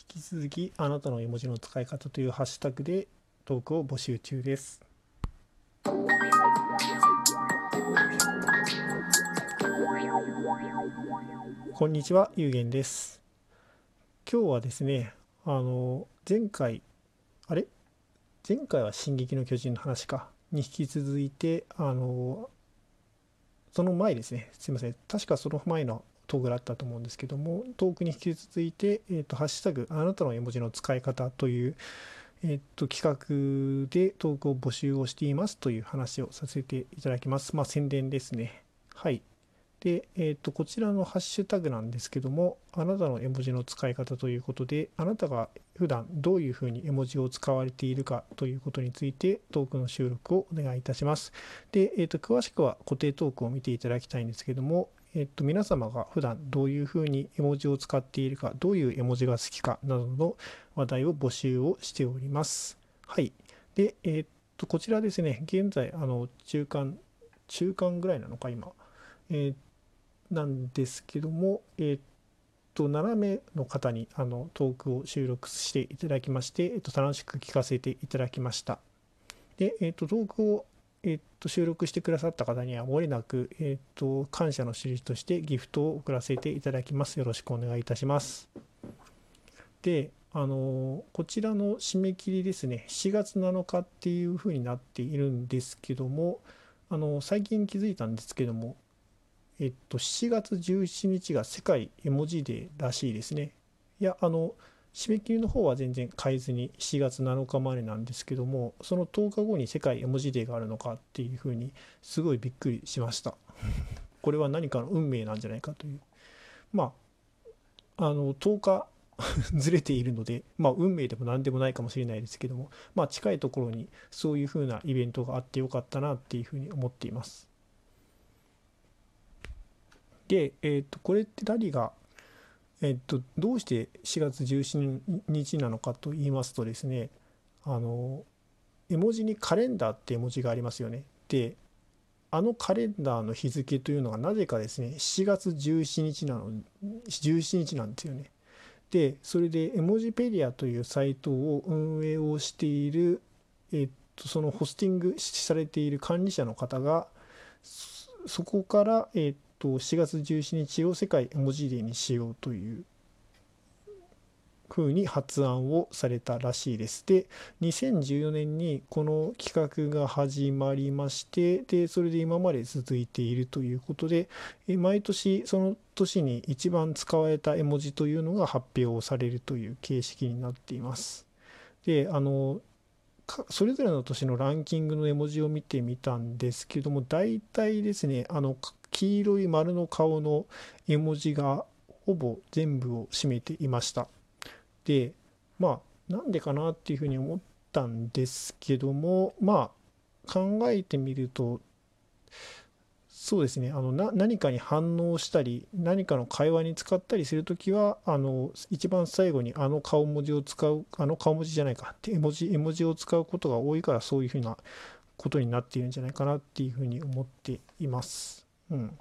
引き続きあなたの絵文字の使い方というハッシュタグでトークを募集中です。こんにちは、ゆうげんです。今日はですね、あの、前回、あれ？前回は進撃の巨人の話か、に引き続いて、あの、その前ですね、すいません、確かその前のトークだったと思うんですけども、トークに引き続いて、えっ、と、ハッシュタグ、あなたの絵文字の使い方という、えっ、と、企画でトークを募集をしていますという話をさせていただきます。まあ、宣伝ですね。はい。で、えっ、と、こちらのハッシュタグなんですけども、あなたの絵文字の使い方ということで、あなたが普段どういうふうに絵文字を使われているかということについて、トークの収録をお願いいたします。で、えっ、と、詳しくは固定トークを見ていただきたいんですけども、えっと、皆様が普段どういうふうに絵文字を使っているか、どういう絵文字が好きかなどの話題を募集をしております。はい。で、えっと、こちらですね、現在、あの、中間、中間ぐらいなのか、今。えーなんですけども、えっと、7名の方にあのトークを収録していただきまして、えっと、楽しく聞かせていただきました。で、えっと、トークをえっと、収録してくださった方には、もれなく、えっと、感謝の印としてギフトを送らせていただきます。よろしくお願いいたします。で、あの、こちらの締め切りですね、7月7日っていうふうになっているんですけども、あの、最近気づいたんですけども、えっと、7月17日が世界絵文字デーらしいですね。いや、あの、締め切りの方は全然変えずに7月7日までなんですけどもその10日後に世界絵文字デーがあるのかっていうふうにすごいびっくりしました。これは何かの運命なんじゃないかという。まああの10日 ずれているのでまあ運命でも何でもないかもしれないですけどもまあ近いところにそういうふうなイベントがあってよかったなっていうふうに思っています。でえっ、とこれって何がえっと、どうして4月17日なのかと言いますとですねあの絵文字にカレンダーって絵文字がありますよね。であのカレンダーの日付というのがなぜかですね7月17日なの17日なんですよね。でそれで絵文字ペディアというサイトを運営をしているえっとそのホスティングされている管理者の方がそこからえっと4月17日を世界絵文字デーにしようという風に発案をされたらしいです。で2014年にこの企画が始まりましてでそれで今まで続いているということで毎年その年に一番使われた絵文字というのが発表されるという形式になっています。であのそれぞれの年のランキングの絵文字を見てみたんですけども大体ですねあの黄色い丸の顔の絵文字がほぼ全部を占めていました。でまあなんでかなっていうふうに思ったんですけどもまあ考えてみるとそうですねあのな何かに反応したり何かの会話に使ったりする時はあの一番最後にあの顔文字を使うあの顔文字じゃないかって絵文字絵文字を使うことが多いからそういうふうなことになっているんじゃないかなっていうふうに思っています。うん、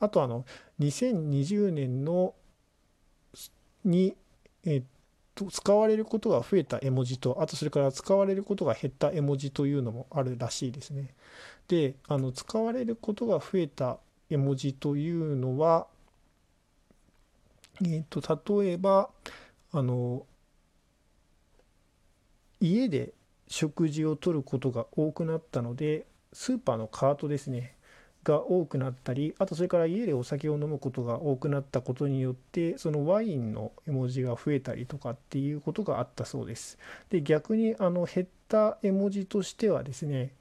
あとあの2020年のに、えっと、使われることが増えた絵文字とあとそれから使われることが減った絵文字というのもあるらしいですね。であの使われることが増えた絵文字というのは、えっと、例えばあの家で食事をとることが多くなったのでスーパーのカートですねが多くなったりあとそれから家でお酒を飲むことが多くなったことによってそのワインの絵文字が増えたりとかっていうことがあったそうです。で逆にあの減った絵文字としてはですね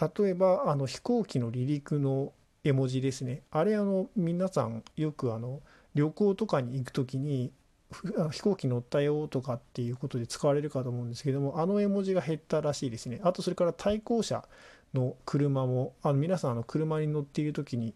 例えばあの飛行機の離陸の絵文字ですね。あれあの皆さんよくあの旅行とかに行く時に飛行機乗ったよとかっていうことで使われるかと思うんですけどもあの絵文字が減ったらしいですね。あとそれから対向車。の車もあの皆さんあの車に乗っている時に、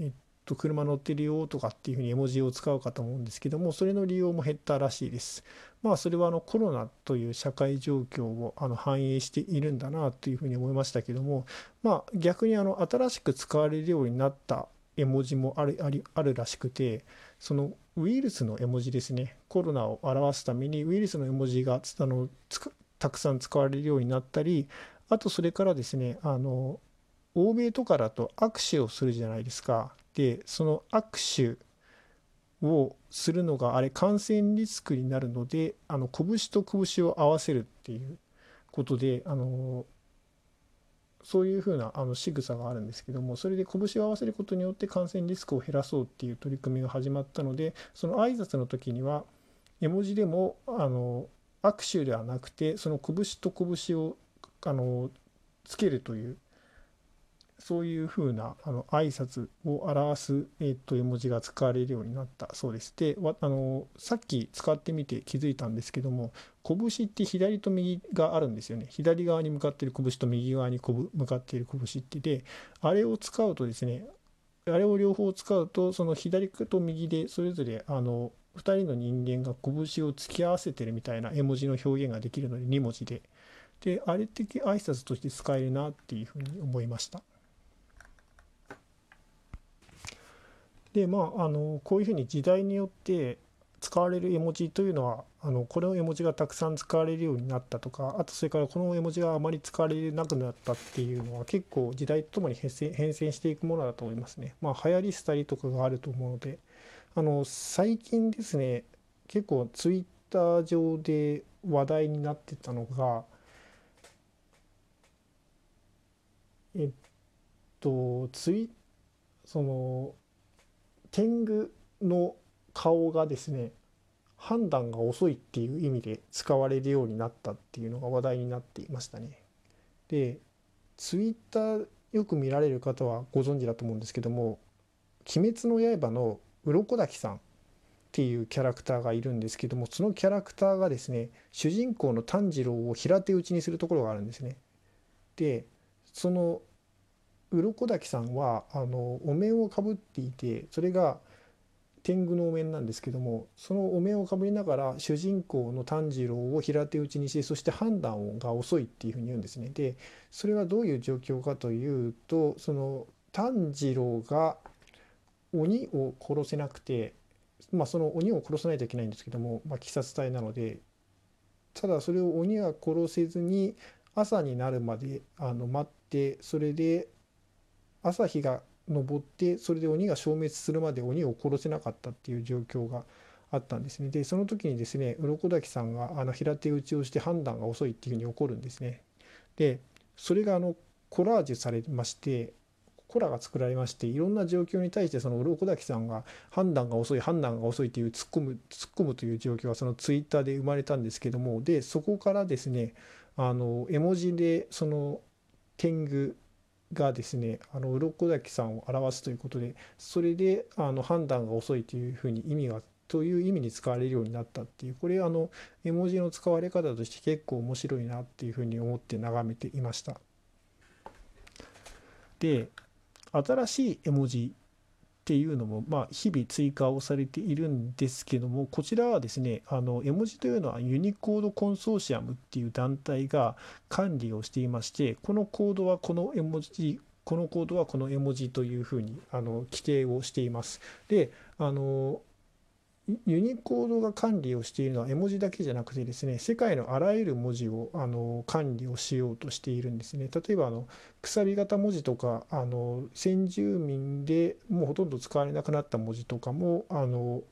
えっと、車乗ってるよとかっていうふうに絵文字を使うかと思うんですけどもそれの利用も減ったらしいです。まあそれはあのコロナという社会状況をあの反映しているんだなというふうに思いましたけどもまあ逆にあの新しく使われるようになった絵文字もあるありあるらしくてそのウイルスの絵文字ですね。コロナを表すためにウイルスの絵文字があのたくさん使われるようになったりあとそれからですねあの欧米とかだと握手をするじゃないですか。でその握手をするのがあれ感染リスクになるのであの拳と拳を合わせるっていうことであのそういうふうなあの仕草があるんですけどもそれで拳を合わせることによって感染リスクを減らそうっていう取り組みが始まったのでその挨拶の時には絵文字でもあの握手ではなくてその拳と拳をあのつけるというそういうふうなあの挨拶を表す、えっと絵文字が使われるようになったそうです。であのさっき使ってみて気づいたんですけども拳って左と右があるんですよね。左側に向かっている拳と右側に向かっている拳ってであれを使うとですねあれを両方使うとその左と右でそれぞれあの2人の人間が拳を突き合わせてるみたいな絵文字の表現ができるので2文字で。であれ的挨拶として使えるなっていうふうに思いました。でまああのこういうふうに時代によって使われる絵文字というのはあのこの絵文字がたくさん使われるようになったとかあとそれからこの絵文字があまり使われなくなったっていうのは結構時代とともに変遷していくものだと思いますね。まあ流行り廃りとかがあると思うのであの最近ですね結構ツイッター上で話題になってたのがえっとツイその天狗の顔がですね判断が遅いっていう意味で使われるようになったっていうのが話題になっていましたね。でツイッターよく見られる方はご存知だと思うんですけども「鬼滅の刃」の鱗滝さんっていうキャラクターがいるんですけどもそのキャラクターがですね主人公の炭治郎を平手打ちにするところがあるんですね。でその鱗滝さんはあのお面をかぶっていてそれが天狗のお面なんですけどもそのお面をかぶりながら主人公の炭治郎を平手打ちにしてそして判断が遅いっていうふうに言うんですね。でそれはどういう状況かというとその炭治郎が鬼を殺せなくて、まあ、その鬼を殺さないといけないんですけども、まあ、鬼殺隊なのでただそれを鬼は殺せずに朝になるまであの待ってそれで朝日が昇ってそれで鬼が消滅するまで鬼を殺せなかったっていう状況があったんですね。でその時にですね鱗滝さんがあの平手打ちをして判断が遅いっていうふうに起こるんですね。でそれがあのコラージュされましてコラが作られましていろんな状況に対してその鱗滝さんが判断が遅い判断が遅いっていう突っ込む突っ込むという状況がそのツイッターで生まれたんですけどもでそこからですねあの絵文字でその天狗がですねあの鱗滝さんを表すということでそれであの判断が遅いというふうに意味がという意味に使われるようになったっていうこれあの絵文字の使われ方として結構面白いなっていうふうに思って眺めていました。で新しい絵文字っていうのも、まあ、日々追加をされているんですけどもこちらはですねあの絵文字というのはユニコードコンソーシアムっていう団体が管理をしていましてこのコードはこの絵文字このコードはこの絵文字というふうにあの規定をしています。であのユニコードが管理をしているのは絵文字だけじゃなくてですね世界のあらゆる文字をあの管理をしようとしているんですね例えばあのくさび型文字とかあの先住民でもうほとんど使われなくなった文字とかもあの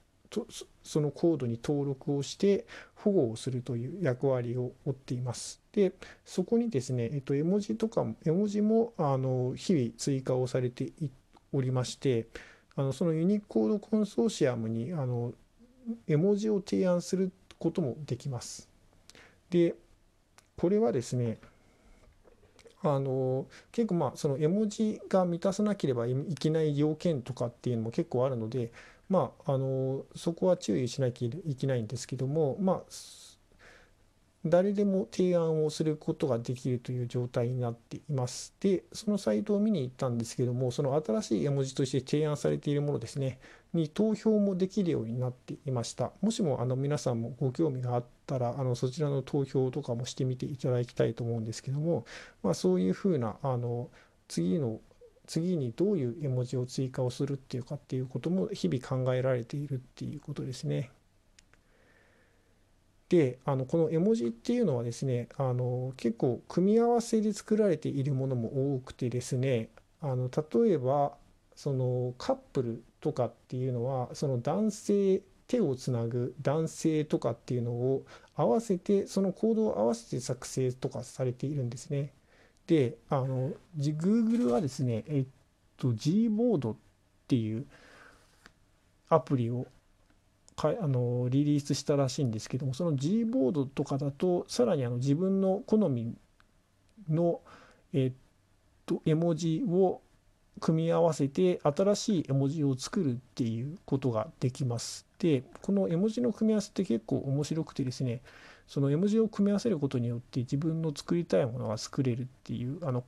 そのコードに登録をして保護をするという役割を負っています。でそこにですね、えっと、絵文字とか絵文字もあの日々追加をされておりましてあのそのユニコードコンソーシアムにあの絵文字を提案することもできます。でこれはですねあの結構まあその絵文字が満たさなければいけない要件とかっていうのも結構あるのでまああのそこは注意しなきゃいけないんですけどもまあ誰でも提案をすることができるという状態になっています。で、そのサイトを見に行ったんですけども、その新しい絵文字として提案されているものですね、に投票もできるようになっていました。もしもあの皆さんもご興味があったら、あのそちらの投票とかもしてみていただきたいと思うんですけども、まあ、そういうふうなあの次の次にどういう絵文字を追加をするっていうかっていうことも日々考えられているっていうことですね。であのこの絵文字っていうのはですねあの結構組み合わせで作られているものも多くてですねあの例えばそのカップルとかっていうのはその男性手をつなぐ男性とかっていうのを合わせてそのコードを合わせて作成とかされているんですね。であの Google はですねえっと Gboard っていうアプリをかあのリリースしたらしいんですけどもその G ボードとかだとさらにあの自分の好みの、えっと絵文字を組み合わせて新しい絵文字を作るっていうことができます。でこの絵文字の組み合わせって結構面白くてですねその絵文字を組み合わせることによって自分の作りたいものが作れるっていうあの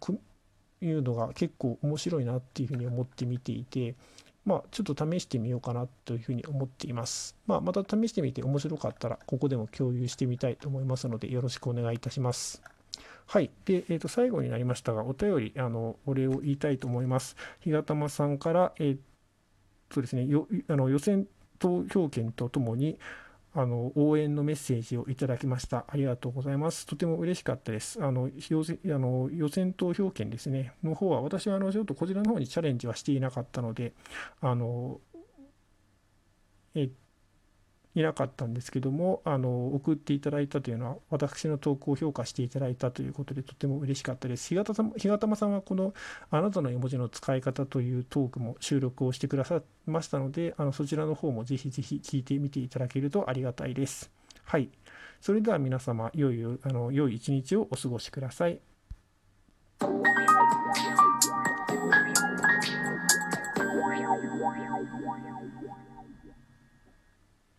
いうのが結構面白いなっていうふうに思って見ていてまあ、ちょっと試してみようかなというふうに思っています。まあ、また試してみて面白かったら、ここでも共有してみたいと思いますので、よろしくお願いいたします。はい。で、えー、と最後になりましたが、お便り、あの、お礼を言いたいと思います。日がたまさんから、えー、そうですね、よあの予選投票権とともに、あの応援のメッセージをいただきました。ありがとうございます。とても嬉しかったです。あの予選あの予選投票権ですね、の方は、私はあのちょっとこちらの方にチャレンジはしていなかったので、あのえいなかったんですけどもあの送っていただいたというのは私の投稿を評価していただいたということでとても嬉しかったです。日がたさん日がたまさんはこのあなたの絵文字の使い方というトークも収録をしてくださいましたのであのそちらの方もぜひぜひ聞いてみていただけるとありがたいです。はい。それでは皆様良いあの良い一日をお過ごしください。